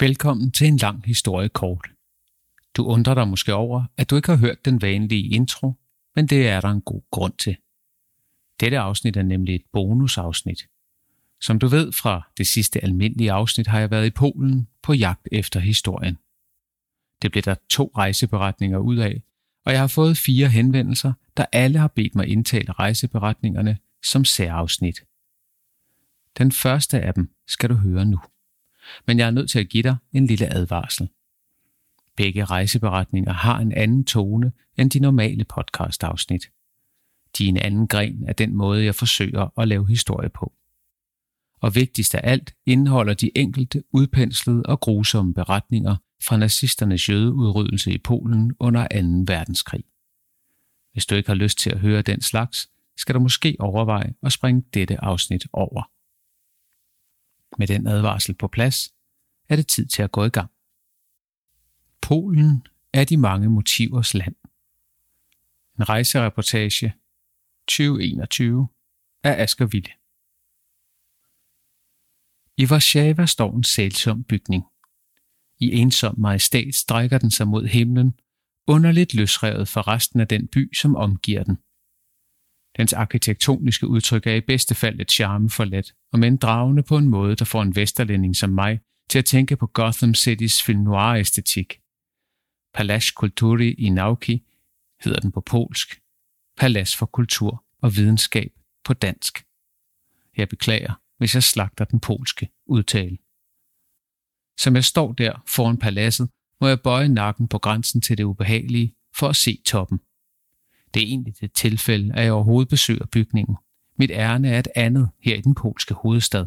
Velkommen til en lang historie kort. Du undrer dig måske over, at du ikke har hørt den vanlige intro, men det er der en god grund til. Dette afsnit er nemlig et bonusafsnit. Som du ved fra det sidste almindelige afsnit, har jeg været i Polen på jagt efter historien. Det blev der to rejseberetninger ud af, og jeg har fået fire henvendelser, der alle har bedt mig indtale rejseberetningerne som særafsnit. Den første af dem skal du høre nu men jeg er nødt til at give dig en lille advarsel. Begge rejseberetninger har en anden tone end de normale podcast-afsnit. De er en anden gren af den måde, jeg forsøger at lave historie på. Og vigtigst af alt indeholder de enkelte udpenslede og grusomme beretninger fra nazisternes jødeudryddelse i Polen under 2. verdenskrig. Hvis du ikke har lyst til at høre den slags, skal du måske overveje at springe dette afsnit over. Med den advarsel på plads, er det tid til at gå i gang. Polen er de mange motivers land. En rejsereportage 2021 af Asger Ville. I Warszawa står en sælsom bygning. I ensom majestæt strækker den sig mod himlen, underligt løsrevet for resten af den by, som omgiver den. Dens arkitektoniske udtryk er i bedste fald et charme for let, og men dragende på en måde, der får en vesterlænding som mig til at tænke på Gotham Citys film noir-æstetik. Palace Kulturi i Nauki hedder den på polsk. Palads for kultur og videnskab på dansk. Jeg beklager, hvis jeg slagter den polske udtale. Som jeg står der foran paladset, må jeg bøje nakken på grænsen til det ubehagelige for at se toppen. Det er egentlig det tilfælde, at jeg overhovedet besøger bygningen. Mit ærne er et andet her i den polske hovedstad.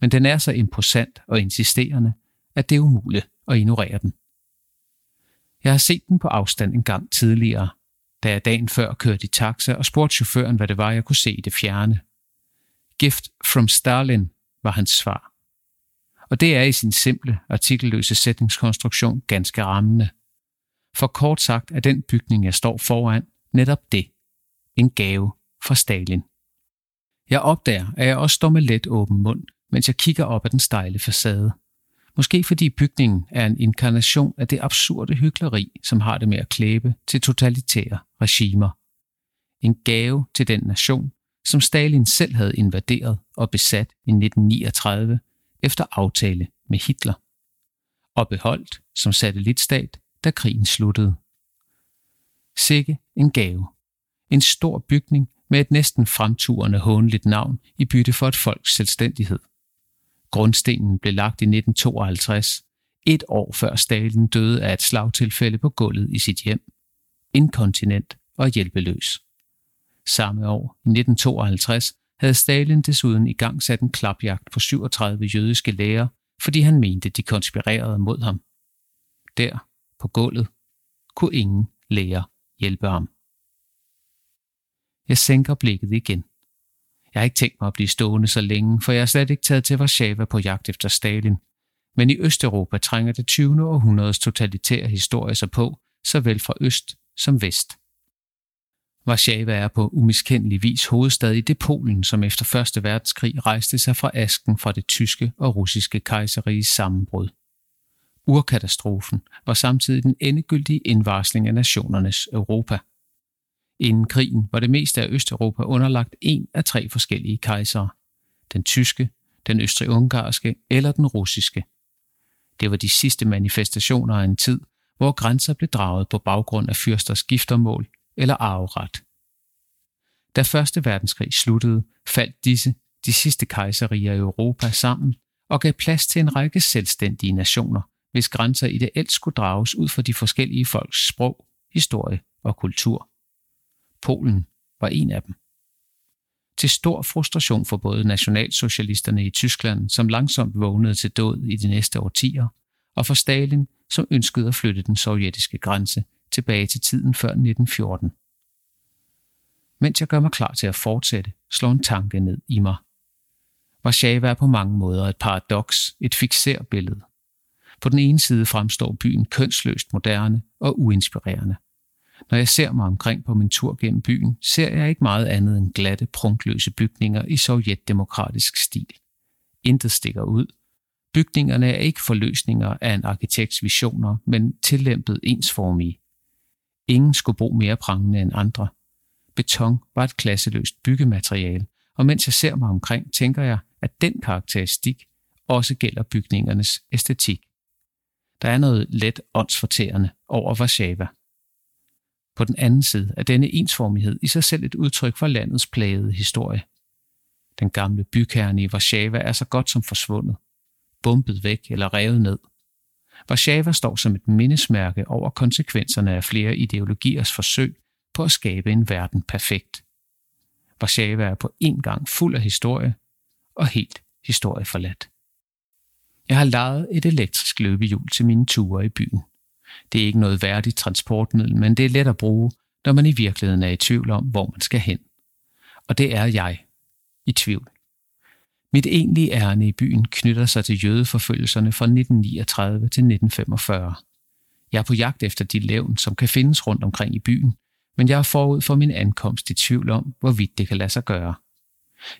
Men den er så imposant og insisterende, at det er umuligt at ignorere den. Jeg har set den på afstand en gang tidligere, da jeg dagen før kørte i taxa og spurgte chaufføren, hvad det var, jeg kunne se i det fjerne. Gift from Stalin var hans svar. Og det er i sin simple, artikelløse sætningskonstruktion ganske rammende. For kort sagt er den bygning, jeg står foran, netop det. En gave fra Stalin. Jeg opdager, at jeg også står med let åben mund, mens jeg kigger op ad den stejle facade. Måske fordi bygningen er en inkarnation af det absurde hykleri, som har det med at klæbe til totalitære regimer. En gave til den nation, som Stalin selv havde invaderet og besat i 1939 efter aftale med Hitler. Og beholdt som satellitstat, da krigen sluttede. Sikke en gave. En stor bygning med et næsten fremturende hånligt navn i bytte for et folks selvstændighed. Grundstenen blev lagt i 1952, et år før Stalin døde af et slagtilfælde på gulvet i sit hjem. Inkontinent og hjælpeløs. Samme år, i 1952, havde Stalin desuden i gang sat en klapjagt på 37 jødiske læger, fordi han mente, de konspirerede mod ham. Der, på gulvet, kunne ingen læger hjælpe ham. Jeg sænker blikket igen. Jeg har ikke tænkt mig at blive stående så længe, for jeg er slet ikke taget til Warszawa på jagt efter Stalin. Men i Østeuropa trænger det 20. århundredes totalitære historie sig på, såvel fra øst som vest. Warszawa er på umiskendelig vis hovedstad i det Polen, som efter 1. verdenskrig rejste sig fra asken fra det tyske og russiske kejseriges sammenbrud. Urkatastrofen var samtidig den endegyldige indvarsling af nationernes Europa. Inden krigen var det meste af Østeuropa underlagt en af tre forskellige kejsere. Den tyske, den østrig-ungarske eller den russiske. Det var de sidste manifestationer af en tid, hvor grænser blev draget på baggrund af fyrsters giftermål eller arveret. Da Første Verdenskrig sluttede, faldt disse, de sidste kejserier i Europa sammen og gav plads til en række selvstændige nationer, hvis grænser ideelt skulle drages ud fra de forskellige folks sprog, historie og kultur. Polen var en af dem. Til stor frustration for både nationalsocialisterne i Tyskland, som langsomt vågnede til død i de næste årtier, og for Stalin, som ønskede at flytte den sovjetiske grænse tilbage til tiden før 1914. Mens jeg gør mig klar til at fortsætte, slår en tanke ned i mig. Warszawa er på mange måder et paradoks, et fixerbillede. På den ene side fremstår byen kønsløst moderne og uinspirerende. Når jeg ser mig omkring på min tur gennem byen, ser jeg ikke meget andet end glatte, prunkløse bygninger i sovjetdemokratisk stil. Intet stikker ud. Bygningerne er ikke forløsninger af en arkitekts visioner, men tillæmpet ensformige. Ingen skulle bo mere prangende end andre. Beton var et klasseløst byggemateriale, og mens jeg ser mig omkring, tænker jeg, at den karakteristik også gælder bygningernes æstetik. Der er noget let åndsfortærende over Warszawa. På den anden side er denne ensformighed i sig selv et udtryk for landets plagede historie. Den gamle bykerne i Warszawa er så godt som forsvundet, bumpet væk eller revet ned. Warszawa står som et mindesmærke over konsekvenserne af flere ideologiers forsøg på at skabe en verden perfekt. Warszawa er på en gang fuld af historie og helt historieforladt. Jeg har lejet et elektrisk løbehjul til mine ture i byen. Det er ikke noget værdigt transportmiddel, men det er let at bruge, når man i virkeligheden er i tvivl om, hvor man skal hen. Og det er jeg. I tvivl. Mit egentlige ærne i byen knytter sig til jødeforfølgelserne fra 1939 til 1945. Jeg er på jagt efter de levn, som kan findes rundt omkring i byen, men jeg er forud for min ankomst i tvivl om, hvorvidt det kan lade sig gøre.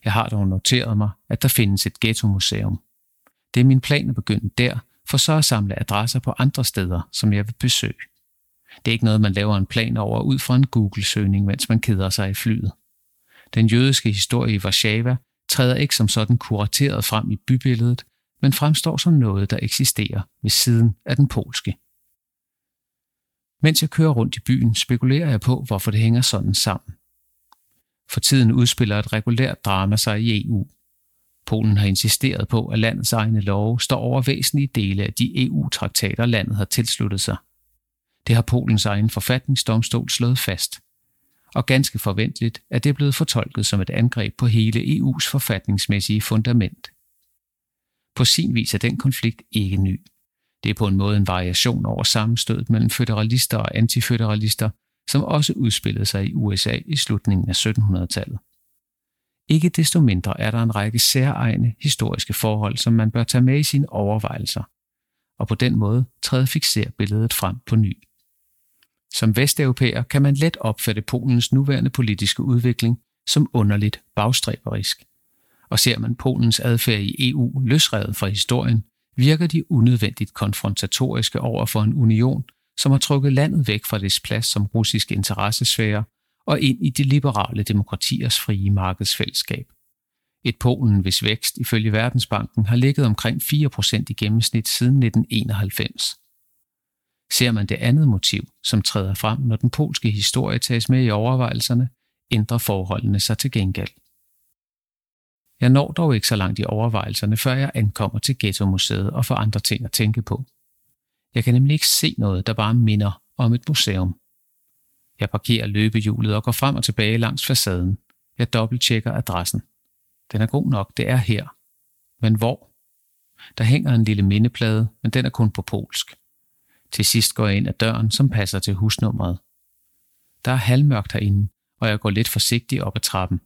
Jeg har dog noteret mig, at der findes et ghetto-museum. Det er min plan at begynde der, for så at samle adresser på andre steder, som jeg vil besøge. Det er ikke noget, man laver en plan over ud fra en Google-søgning, mens man keder sig i flyet. Den jødiske historie i Warszawa træder ikke som sådan kurateret frem i bybilledet, men fremstår som noget, der eksisterer ved siden af den polske. Mens jeg kører rundt i byen, spekulerer jeg på, hvorfor det hænger sådan sammen. For tiden udspiller et regulært drama sig i EU. Polen har insisteret på, at landets egne love står over væsentlige dele af de EU-traktater, landet har tilsluttet sig. Det har Polens egen forfatningsdomstol slået fast. Og ganske forventeligt er det blevet fortolket som et angreb på hele EU's forfatningsmæssige fundament. På sin vis er den konflikt ikke ny. Det er på en måde en variation over sammenstødet mellem føderalister og antiføderalister, som også udspillede sig i USA i slutningen af 1700-tallet. Ikke desto mindre er der en række særegne historiske forhold, som man bør tage med i sine overvejelser, og på den måde træde fixere billedet frem på ny. Som vesteuropæer kan man let opfatte Polens nuværende politiske udvikling som underligt bagstræberisk. Og ser man Polens adfærd i EU løsrevet fra historien, virker de unødvendigt konfrontatoriske over for en union, som har trukket landet væk fra dets plads som russisk interessesfære og ind i de liberale demokratiers frie markedsfællesskab. Et Polen, hvis vækst ifølge Verdensbanken har ligget omkring 4% i gennemsnit siden 1991. Ser man det andet motiv, som træder frem, når den polske historie tages med i overvejelserne, ændrer forholdene sig til gengæld. Jeg når dog ikke så langt i overvejelserne, før jeg ankommer til Ghetto-museet og får andre ting at tænke på. Jeg kan nemlig ikke se noget, der bare minder om et museum. Jeg parkerer løbehjulet og går frem og tilbage langs facaden. Jeg dobbelttjekker adressen. Den er god nok, det er her. Men hvor? Der hænger en lille mindeplade, men den er kun på polsk. Til sidst går jeg ind ad døren, som passer til husnummeret. Der er halvmørkt herinde, og jeg går lidt forsigtigt op ad trappen.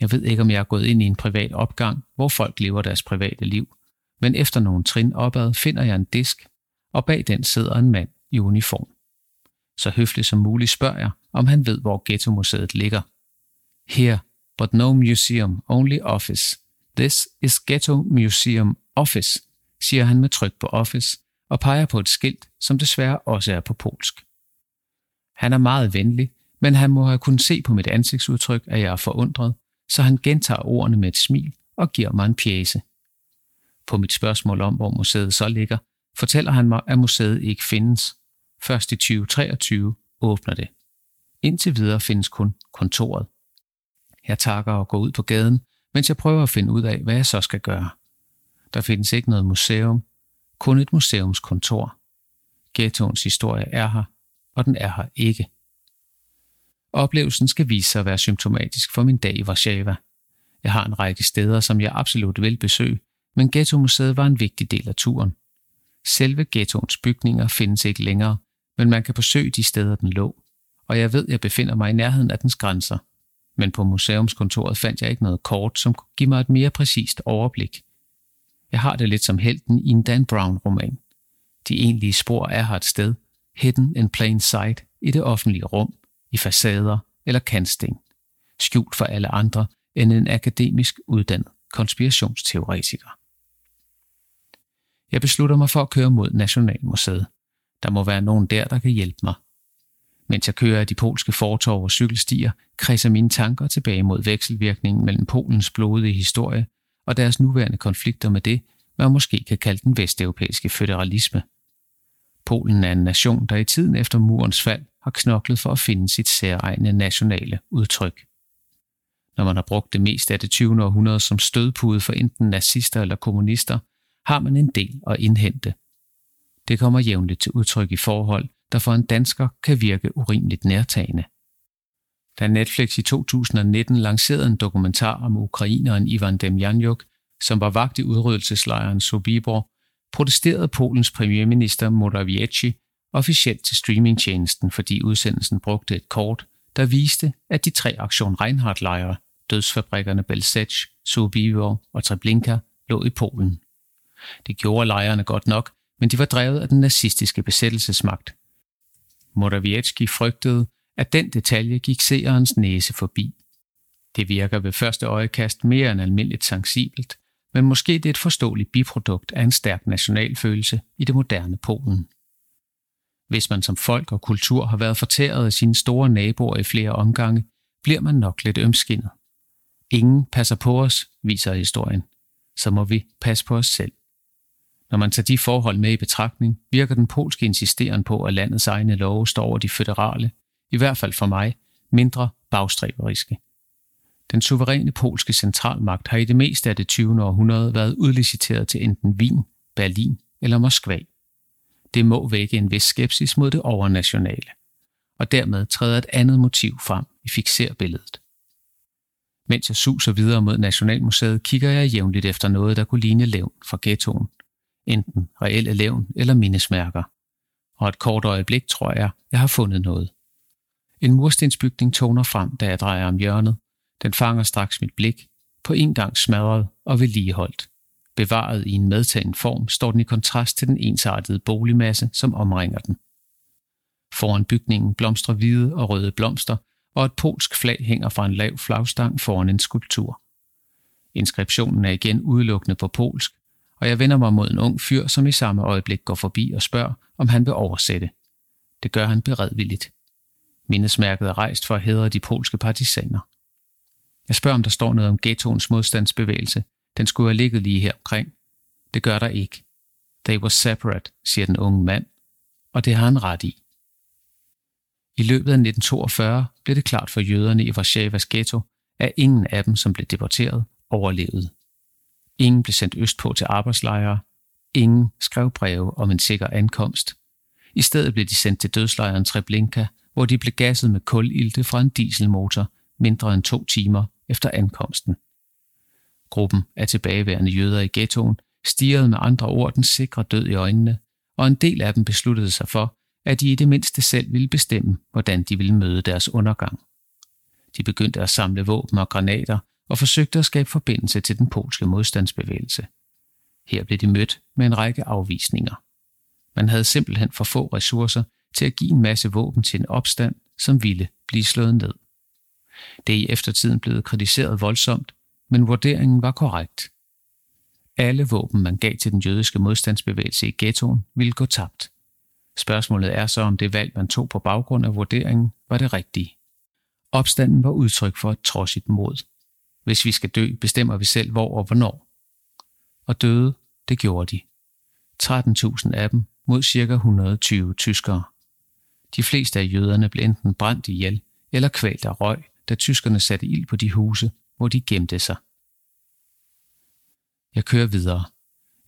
Jeg ved ikke, om jeg er gået ind i en privat opgang, hvor folk lever deres private liv, men efter nogle trin opad finder jeg en disk, og bag den sidder en mand i uniform. Så høfligt som muligt spørger jeg, om han ved, hvor Ghetto-museet ligger. Here, but no museum, only office. This is Ghetto Museum Office, siger han med tryk på office og peger på et skilt, som desværre også er på polsk. Han er meget venlig, men han må have kunnet se på mit ansigtsudtryk, at jeg er forundret, så han gentager ordene med et smil og giver mig en pjæse. På mit spørgsmål om, hvor museet så ligger, fortæller han mig, at museet ikke findes. Først i 2023 åbner det. Indtil videre findes kun kontoret. Jeg takker og går ud på gaden, mens jeg prøver at finde ud af, hvad jeg så skal gøre. Der findes ikke noget museum, kun et museumskontor. Ghettoens historie er her, og den er her ikke. Oplevelsen skal vise sig at være symptomatisk for min dag i Warszawa. Jeg har en række steder, som jeg absolut vil besøge, men Ghetto-museet var en vigtig del af turen. Selve ghettoens bygninger findes ikke længere, men man kan besøge de steder, den lå, og jeg ved, jeg befinder mig i nærheden af dens grænser. Men på museumskontoret fandt jeg ikke noget kort, som kunne give mig et mere præcist overblik. Jeg har det lidt som helten i en Dan Brown-roman. De egentlige spor er her et sted, hidden in plain sight, i det offentlige rum, i facader eller kantsten, skjult for alle andre end en akademisk uddannet konspirationsteoretiker. Jeg beslutter mig for at køre mod Nationalmuseet. Der må være nogen der, der kan hjælpe mig. Mens jeg kører af de polske fortorv og cykelstier, kredser mine tanker tilbage mod vekselvirkningen mellem Polens blodige historie og deres nuværende konflikter med det, man måske kan kalde den vesteuropæiske føderalisme. Polen er en nation, der i tiden efter murens fald har knoklet for at finde sit særegne nationale udtryk. Når man har brugt det meste af det 20. århundrede som stødpude for enten nazister eller kommunister, har man en del at indhente. Det kommer jævnligt til udtryk i forhold, der for en dansker kan virke urimeligt nærtagende. Da Netflix i 2019 lancerede en dokumentar om ukraineren Ivan Demjanjuk, som var vagt i udryddelseslejren Sobibor, protesterede Polens premierminister Morawiecki officielt til streamingtjenesten, fordi udsendelsen brugte et kort, der viste, at de tre Aktion Reinhardt-lejre, dødsfabrikkerne Belzec, Sobibor og Treblinka, lå i Polen. Det gjorde lejrene godt nok, men de var drevet af den nazistiske besættelsesmagt. Morawiecki frygtede, at den detalje gik seerens næse forbi. Det virker ved første øjekast mere end almindeligt sensibelt, men måske det er et forståeligt biprodukt af en stærk nationalfølelse i det moderne Polen. Hvis man som folk og kultur har været fortæret af sine store naboer i flere omgange, bliver man nok lidt ømskinnet. Ingen passer på os, viser historien. Så må vi passe på os selv. Når man tager de forhold med i betragtning, virker den polske insisteren på, at landets egne love står over de føderale, i hvert fald for mig, mindre bagstræberiske. Den suveræne polske centralmagt har i det meste af det 20. århundrede været udliciteret til enten Wien, Berlin eller Moskva. Det må vække en vis skepsis mod det overnationale, og dermed træder et andet motiv frem i fixerbilledet. Mens jeg suser videre mod Nationalmuseet, kigger jeg jævnligt efter noget, der kunne ligne levn fra ghettoen. Enten reelle levn eller mindesmærker. Og et kort øjeblik tror jeg, jeg har fundet noget. En murstensbygning toner frem, da jeg drejer om hjørnet. Den fanger straks mit blik, på en gang smadret og vedligeholdt. Bevaret i en medtagen form står den i kontrast til den ensartede boligmasse, som omringer den. Foran bygningen blomstrer hvide og røde blomster, og et polsk flag hænger fra en lav flagstang foran en skulptur. Inskriptionen er igen udelukkende på polsk, og jeg vender mig mod en ung fyr, som i samme øjeblik går forbi og spørger, om han vil oversætte. Det gør han beredvilligt. Mindesmærket er rejst for at hedre de polske partisaner. Jeg spørger, om der står noget om ghettoens modstandsbevægelse. Den skulle have ligget lige her omkring. Det gør der ikke. They were separate, siger den unge mand, og det har han ret i. I løbet af 1942 blev det klart for jøderne i Varsjavas ghetto, at ingen af dem, som blev deporteret, overlevede. Ingen blev sendt østpå til arbejdslejre. Ingen skrev breve om en sikker ankomst. I stedet blev de sendt til dødslejren Treblinka, hvor de blev gasset med kulilte fra en dieselmotor mindre end to timer efter ankomsten. Gruppen af tilbageværende jøder i ghettoen stirrede med andre ord den sikre død i øjnene, og en del af dem besluttede sig for, at de i det mindste selv ville bestemme, hvordan de ville møde deres undergang. De begyndte at samle våben og granater og forsøgte at skabe forbindelse til den polske modstandsbevægelse. Her blev de mødt med en række afvisninger. Man havde simpelthen for få ressourcer til at give en masse våben til en opstand, som ville blive slået ned. Det er i eftertiden blevet kritiseret voldsomt, men vurderingen var korrekt. Alle våben, man gav til den jødiske modstandsbevægelse i ghettoen, ville gå tabt. Spørgsmålet er så, om det valg, man tog på baggrund af vurderingen, var det rigtige. Opstanden var udtryk for et trodsigt mod. Hvis vi skal dø, bestemmer vi selv hvor og hvornår. Og døde, det gjorde de. 13.000 af dem mod ca. 120 tyskere. De fleste af jøderne blev enten brændt ihjel eller kvalt af røg, da tyskerne satte ild på de huse, hvor de gemte sig. Jeg kører videre.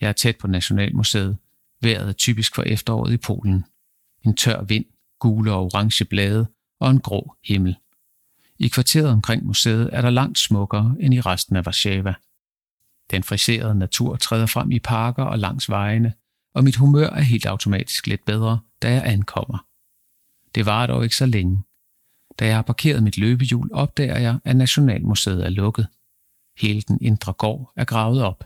Jeg er tæt på Nationalmuseet. Vejret er typisk for efteråret i Polen. En tør vind, gule og orange blade og en grå himmel. I kvarteret omkring museet er der langt smukkere end i resten af Warszawa. Den friserede natur træder frem i parker og langs vejene, og mit humør er helt automatisk lidt bedre, da jeg ankommer. Det var dog ikke så længe. Da jeg har parkeret mit løbehjul, opdager jeg, at Nationalmuseet er lukket. Hele den indre gård er gravet op.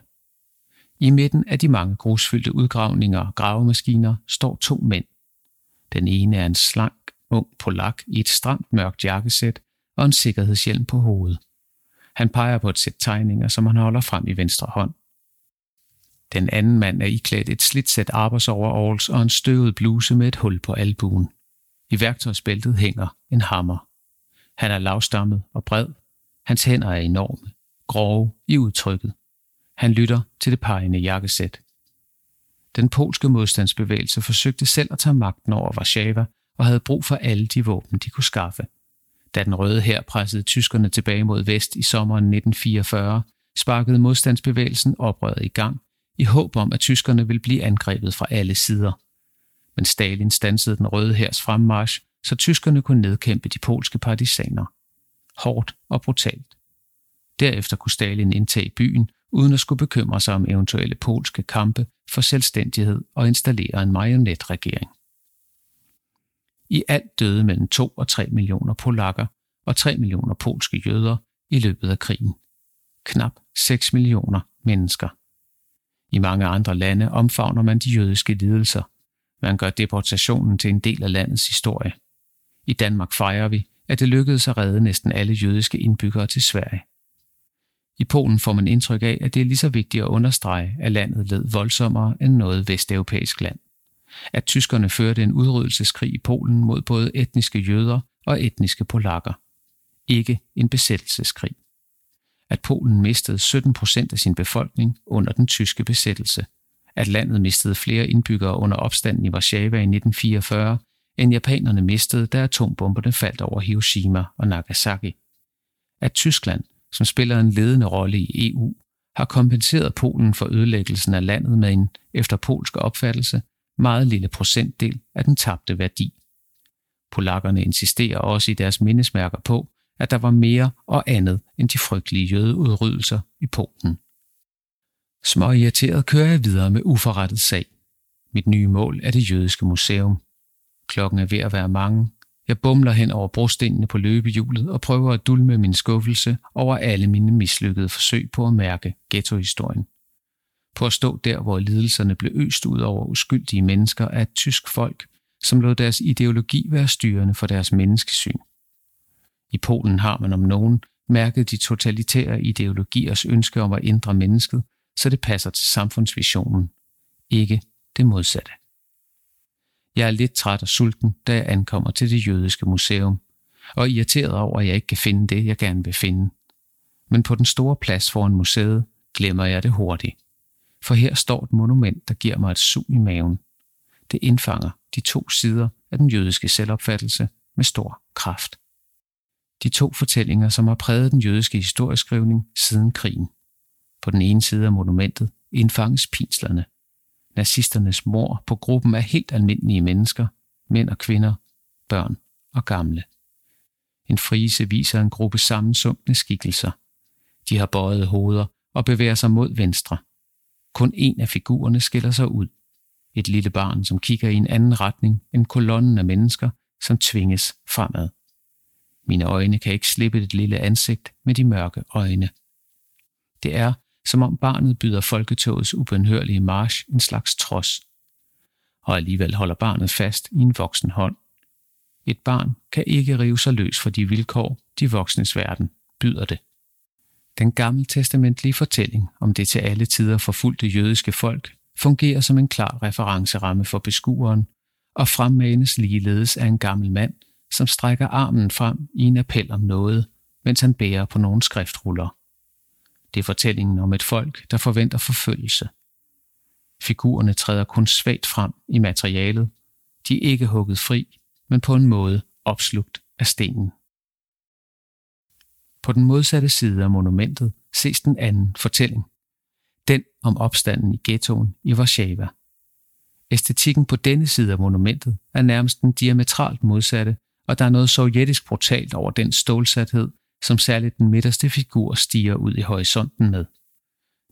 I midten af de mange grusfyldte udgravninger og gravemaskiner står to mænd. Den ene er en slank, ung polak i et stramt mørkt jakkesæt og en sikkerhedshjelm på hovedet. Han peger på et sæt tegninger, som han holder frem i venstre hånd. Den anden mand er iklædt et slidt sæt arbejdsoveralls og en støvet bluse med et hul på albuen. I værktøjsbæltet hænger en hammer. Han er lavstammet og bred. Hans hænder er enorme, grove i udtrykket. Han lytter til det pegende jakkesæt. Den polske modstandsbevægelse forsøgte selv at tage magten over Warszawa og havde brug for alle de våben, de kunne skaffe. Da den røde her pressede tyskerne tilbage mod vest i sommeren 1944, sparkede modstandsbevægelsen oprøret i gang, i håb om, at tyskerne ville blive angrebet fra alle sider. Men Stalin stansede den røde hærs fremmarsch, så tyskerne kunne nedkæmpe de polske partisaner. Hårdt og brutalt. Derefter kunne Stalin indtage byen, uden at skulle bekymre sig om eventuelle polske kampe for selvstændighed og installere en marionetregering. I alt døde mellem 2 og 3 millioner polakker og 3 millioner polske jøder i løbet af krigen. Knap 6 millioner mennesker. I mange andre lande omfavner man de jødiske lidelser. Man gør deportationen til en del af landets historie. I Danmark fejrer vi, at det lykkedes at redde næsten alle jødiske indbyggere til Sverige. I Polen får man indtryk af, at det er lige så vigtigt at understrege, at landet led voldsommere end noget vesteuropæisk land. At tyskerne førte en udryddelseskrig i Polen mod både etniske jøder og etniske polakker. Ikke en besættelseskrig. At Polen mistede 17 procent af sin befolkning under den tyske besættelse. At landet mistede flere indbyggere under opstanden i Warszawa i 1944, end japanerne mistede, da atombomberne faldt over Hiroshima og Nagasaki. At Tyskland som spiller en ledende rolle i EU, har kompenseret Polen for ødelæggelsen af landet med en, efter polsk opfattelse, meget lille procentdel af den tabte værdi. Polakkerne insisterer også i deres mindesmærker på, at der var mere og andet end de frygtelige jødeudrydelser i Polen. Små irriteret kører jeg videre med uforrettet sag. Mit nye mål er det jødiske museum. Klokken er ved at være mange, jeg bumler hen over brostenene på løbehjulet og prøver at dulme min skuffelse over alle mine mislykkede forsøg på at mærke ghettohistorien. På at stå der, hvor lidelserne blev øst ud over uskyldige mennesker af et tysk folk, som lod deres ideologi være styrende for deres menneskesyn. I Polen har man om nogen mærket de totalitære ideologiers ønske om at ændre mennesket, så det passer til samfundsvisionen, ikke det modsatte. Jeg er lidt træt og sulten, da jeg ankommer til det jødiske museum, og irriteret over, at jeg ikke kan finde det, jeg gerne vil finde. Men på den store plads foran museet glemmer jeg det hurtigt. For her står et monument, der giver mig et sug i maven. Det indfanger de to sider af den jødiske selvopfattelse med stor kraft. De to fortællinger, som har præget den jødiske historieskrivning siden krigen. På den ene side af monumentet indfanges pinslerne, nazisternes mor på gruppen af helt almindelige mennesker, mænd og kvinder, børn og gamle. En frise viser en gruppe sammensunkne skikkelser. De har bøjet hoveder og bevæger sig mod venstre. Kun en af figurerne skiller sig ud. Et lille barn, som kigger i en anden retning end kolonnen af mennesker, som tvinges fremad. Mine øjne kan ikke slippe det lille ansigt med de mørke øjne. Det er, som om barnet byder folketogets ubenhørlige march en slags trods. Og alligevel holder barnet fast i en voksen hånd. Et barn kan ikke rive sig løs for de vilkår, de voksnes verden byder det. Den gammeltestamentlige fortælling om det til alle tider forfulgte jødiske folk fungerer som en klar referenceramme for beskueren, og fremmanes ligeledes af en gammel mand, som strækker armen frem i en appel om noget, mens han bærer på nogle skriftruller. Det er fortællingen om et folk, der forventer forfølgelse. Figurerne træder kun svagt frem i materialet. De er ikke hugget fri, men på en måde opslugt af stenen. På den modsatte side af monumentet ses den anden fortælling. Den om opstanden i ghettoen i Warszawa. Æstetikken på denne side af monumentet er nærmest den diametralt modsatte, og der er noget sovjetisk brutalt over den stålsathed, som særligt den midterste figur stiger ud i horisonten med.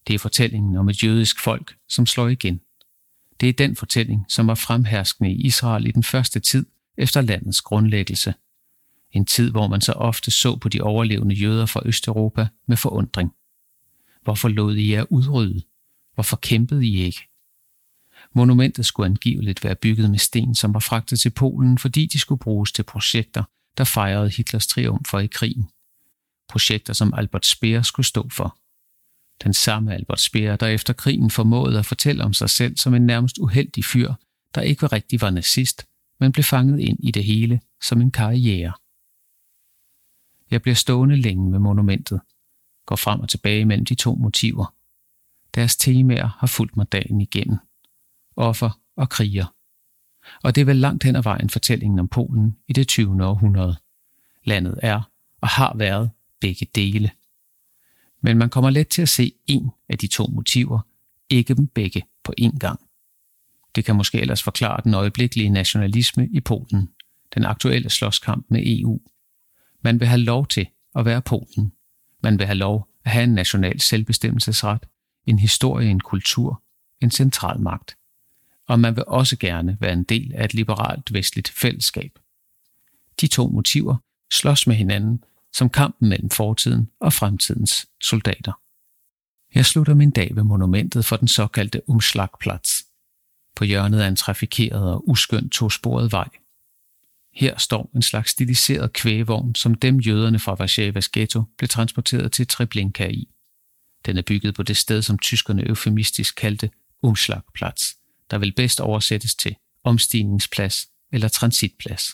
Det er fortællingen om et jødisk folk, som slår igen. Det er den fortælling, som var fremherskende i Israel i den første tid efter landets grundlæggelse. En tid, hvor man så ofte så på de overlevende jøder fra Østeuropa med forundring. Hvorfor lod I jer udrydde? Hvorfor kæmpede I ikke? Monumentet skulle angiveligt være bygget med sten, som var fragtet til Polen, fordi de skulle bruges til projekter, der fejrede Hitlers triumfer i krigen projekter som Albert Speer skulle stå for. Den samme Albert Speer, der efter krigen formåede at fortælle om sig selv som en nærmest uheldig fyr, der ikke var rigtig var nazist, men blev fanget ind i det hele som en karriere. Jeg bliver stående længe med monumentet, går frem og tilbage mellem de to motiver. Deres temaer har fulgt mig dagen igennem. Offer og kriger. Og det er vel langt hen ad vejen fortællingen om Polen i det 20. århundrede. Landet er og har været begge dele. Men man kommer let til at se en af de to motiver, ikke dem begge på én gang. Det kan måske ellers forklare den øjeblikkelige nationalisme i Polen, den aktuelle slåskamp med EU. Man vil have lov til at være Polen. Man vil have lov at have en national selvbestemmelsesret, en historie, en kultur, en central magt. Og man vil også gerne være en del af et liberalt vestligt fællesskab. De to motiver slås med hinanden som kampen mellem fortiden og fremtidens soldater. Jeg slutter min dag ved monumentet for den såkaldte Umschlagplatz, på hjørnet af en trafikeret og uskønt tosporet vej. Her står en slags stiliseret kvægevogn, som dem jøderne fra Varsjavas ghetto blev transporteret til Treblinka i. Den er bygget på det sted, som tyskerne eufemistisk kaldte Umschlagplatz, der vil bedst oversættes til omstigningsplads eller transitplads.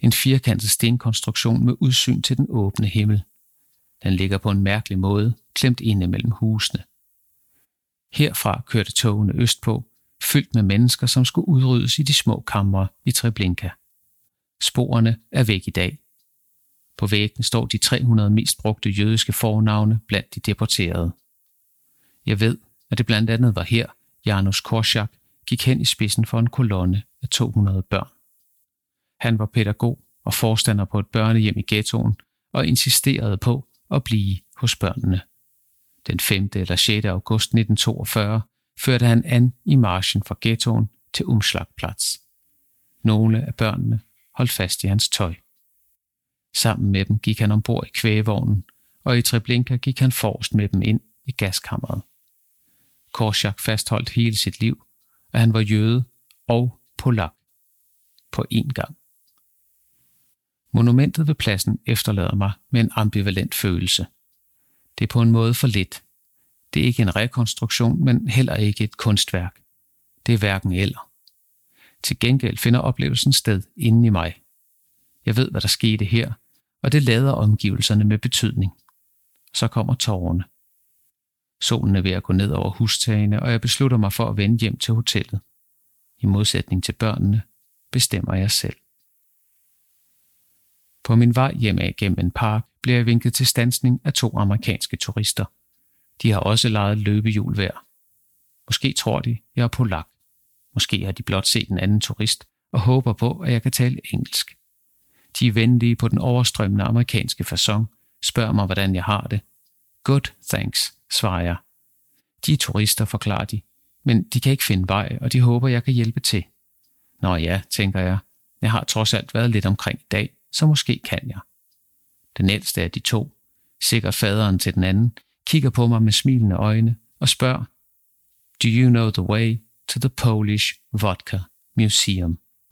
En firkantet stenkonstruktion med udsyn til den åbne himmel. Den ligger på en mærkelig måde, klemt inde mellem husene. Herfra kørte togene østpå, fyldt med mennesker, som skulle udryddes i de små kamre i Treblinka. Sporene er væk i dag. På væggen står de 300 mest brugte jødiske fornavne blandt de deporterede. Jeg ved, at det blandt andet var her, Janus Korczak gik hen i spidsen for en kolonne af 200 børn. Han var pædagog og forstander på et børnehjem i ghettoen og insisterede på at blive hos børnene. Den 5. eller 6. august 1942 førte han an i marchen fra ghettoen til Umschlagplatz. Nogle af børnene holdt fast i hans tøj. Sammen med dem gik han ombord i kvægevognen, og i Treblinka gik han forrest med dem ind i gaskammeret. Korczak fastholdt hele sit liv, at han var jøde og polak på én gang. Monumentet ved pladsen efterlader mig med en ambivalent følelse. Det er på en måde for lidt. Det er ikke en rekonstruktion, men heller ikke et kunstværk. Det er hverken eller. Til gengæld finder oplevelsen sted inden i mig. Jeg ved, hvad der skete her, og det lader omgivelserne med betydning. Så kommer tårerne. Solen er ved at gå ned over hustagene, og jeg beslutter mig for at vende hjem til hotellet. I modsætning til børnene bestemmer jeg selv. På min vej hjem af gennem en park bliver jeg vinket til stansning af to amerikanske turister. De har også lejet løbehjul hver. Måske tror de, jeg er polak. Måske har de blot set en anden turist og håber på, at jeg kan tale engelsk. De er venlige på den overstrømmende amerikanske façon, spørger mig, hvordan jeg har det. Good, thanks, svarer jeg. De er turister, forklarer de, men de kan ikke finde vej, og de håber, jeg kan hjælpe til. Nå ja, tænker jeg. Jeg har trods alt været lidt omkring i dag, så måske kan jeg. Den ældste af de to, sikkert faderen til den anden, kigger på mig med smilende øjne og spørger, Do you know the way to the Polish Vodka Museum?